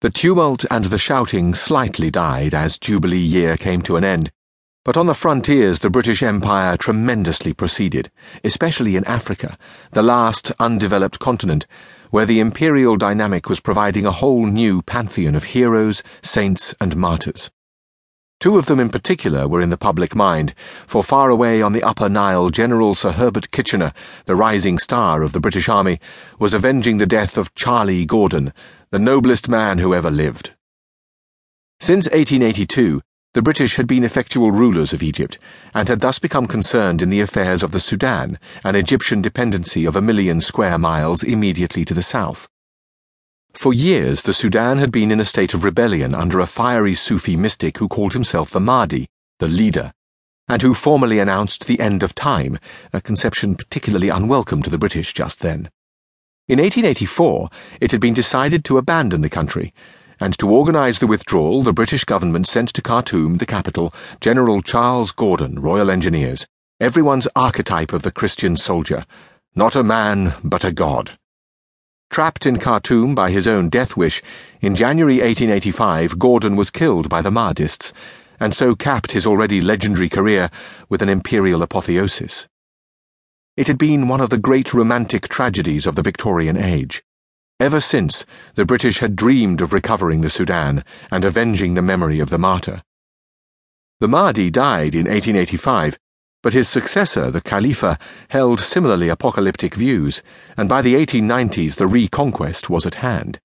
The tumult and the shouting slightly died as Jubilee year came to an end, but on the frontiers the British Empire tremendously proceeded, especially in Africa, the last undeveloped continent, where the imperial dynamic was providing a whole new pantheon of heroes, saints, and martyrs. Two of them in particular were in the public mind, for far away on the Upper Nile, General Sir Herbert Kitchener, the rising star of the British Army, was avenging the death of Charlie Gordon, the noblest man who ever lived. Since 1882, the British had been effectual rulers of Egypt, and had thus become concerned in the affairs of the Sudan, an Egyptian dependency of a million square miles immediately to the south. For years, the Sudan had been in a state of rebellion under a fiery Sufi mystic who called himself the Mahdi, the leader, and who formally announced the end of time, a conception particularly unwelcome to the British just then. In 1884, it had been decided to abandon the country, and to organise the withdrawal, the British government sent to Khartoum, the capital, General Charles Gordon, Royal Engineers, everyone's archetype of the Christian soldier, not a man, but a god. Trapped in Khartoum by his own death wish, in January 1885 Gordon was killed by the Mahdists, and so capped his already legendary career with an imperial apotheosis. It had been one of the great romantic tragedies of the Victorian age. Ever since, the British had dreamed of recovering the Sudan and avenging the memory of the martyr. The Mahdi died in 1885 but his successor, the Khalifa, held similarly apocalyptic views, and by the 1890s the reconquest was at hand.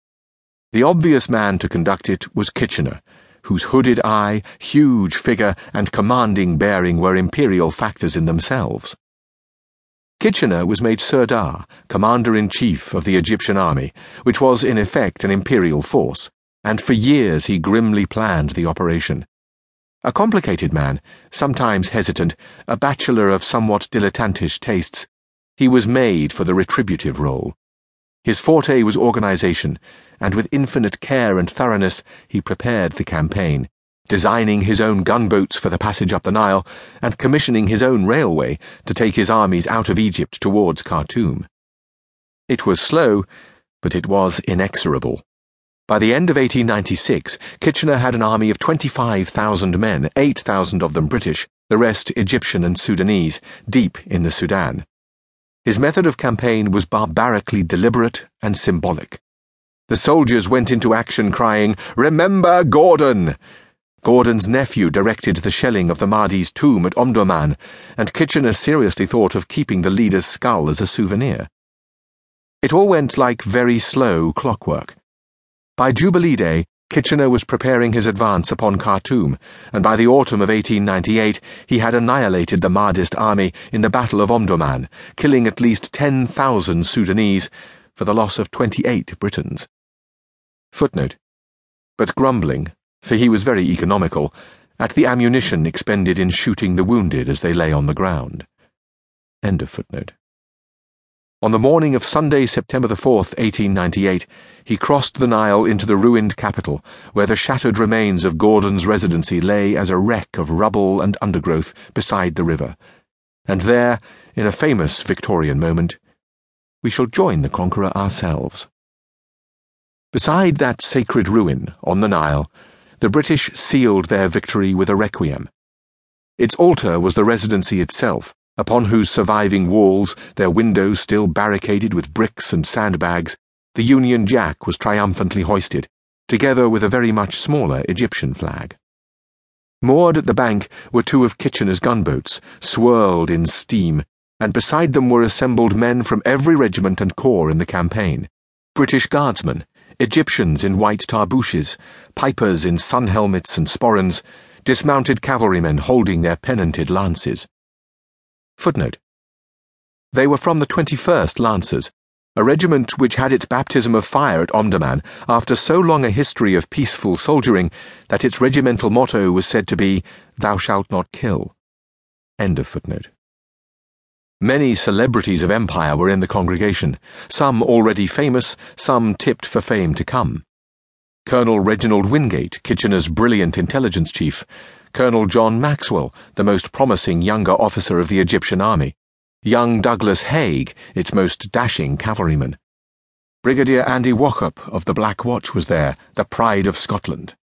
The obvious man to conduct it was Kitchener, whose hooded eye, huge figure, and commanding bearing were imperial factors in themselves. Kitchener was made Sirdar, commander in chief of the Egyptian army, which was in effect an imperial force, and for years he grimly planned the operation. A complicated man, sometimes hesitant, a bachelor of somewhat dilettantish tastes, he was made for the retributive role. His forte was organization, and with infinite care and thoroughness he prepared the campaign, designing his own gunboats for the passage up the Nile, and commissioning his own railway to take his armies out of Egypt towards Khartoum. It was slow, but it was inexorable. By the end of 1896, Kitchener had an army of 25,000 men, 8,000 of them British, the rest Egyptian and Sudanese, deep in the Sudan. His method of campaign was barbarically deliberate and symbolic. The soldiers went into action crying, Remember Gordon! Gordon's nephew directed the shelling of the Mahdi's tomb at Omdurman, and Kitchener seriously thought of keeping the leader's skull as a souvenir. It all went like very slow clockwork. By Jubilee Day, Kitchener was preparing his advance upon Khartoum, and by the autumn of 1898 he had annihilated the Mahdist army in the Battle of Omdurman, killing at least 10,000 Sudanese for the loss of 28 Britons. Footnote. But grumbling, for he was very economical, at the ammunition expended in shooting the wounded as they lay on the ground. End of footnote. On the morning of Sunday, September the 4th, 1898, he crossed the Nile into the ruined capital, where the shattered remains of Gordon's residency lay as a wreck of rubble and undergrowth beside the river. And there, in a famous Victorian moment, we shall join the conqueror ourselves. Beside that sacred ruin on the Nile, the British sealed their victory with a requiem. Its altar was the residency itself upon whose surviving walls, their windows still barricaded with bricks and sandbags, the Union Jack was triumphantly hoisted, together with a very much smaller Egyptian flag. Moored at the bank were two of Kitchener's gunboats, swirled in steam, and beside them were assembled men from every regiment and corps in the campaign British guardsmen, Egyptians in white tarbooshes, pipers in sun helmets and sporrans, dismounted cavalrymen holding their pennanted lances. Footnote. They were from the 21st Lancers, a regiment which had its baptism of fire at Omdurman after so long a history of peaceful soldiering that its regimental motto was said to be, Thou shalt not kill. End of footnote. Many celebrities of empire were in the congregation, some already famous, some tipped for fame to come. Colonel Reginald Wingate, Kitchener's brilliant intelligence chief, Colonel John Maxwell, the most promising younger officer of the Egyptian army, young Douglas Haig, its most dashing cavalryman. Brigadier Andy Wauchope of the Black Watch was there, the pride of Scotland.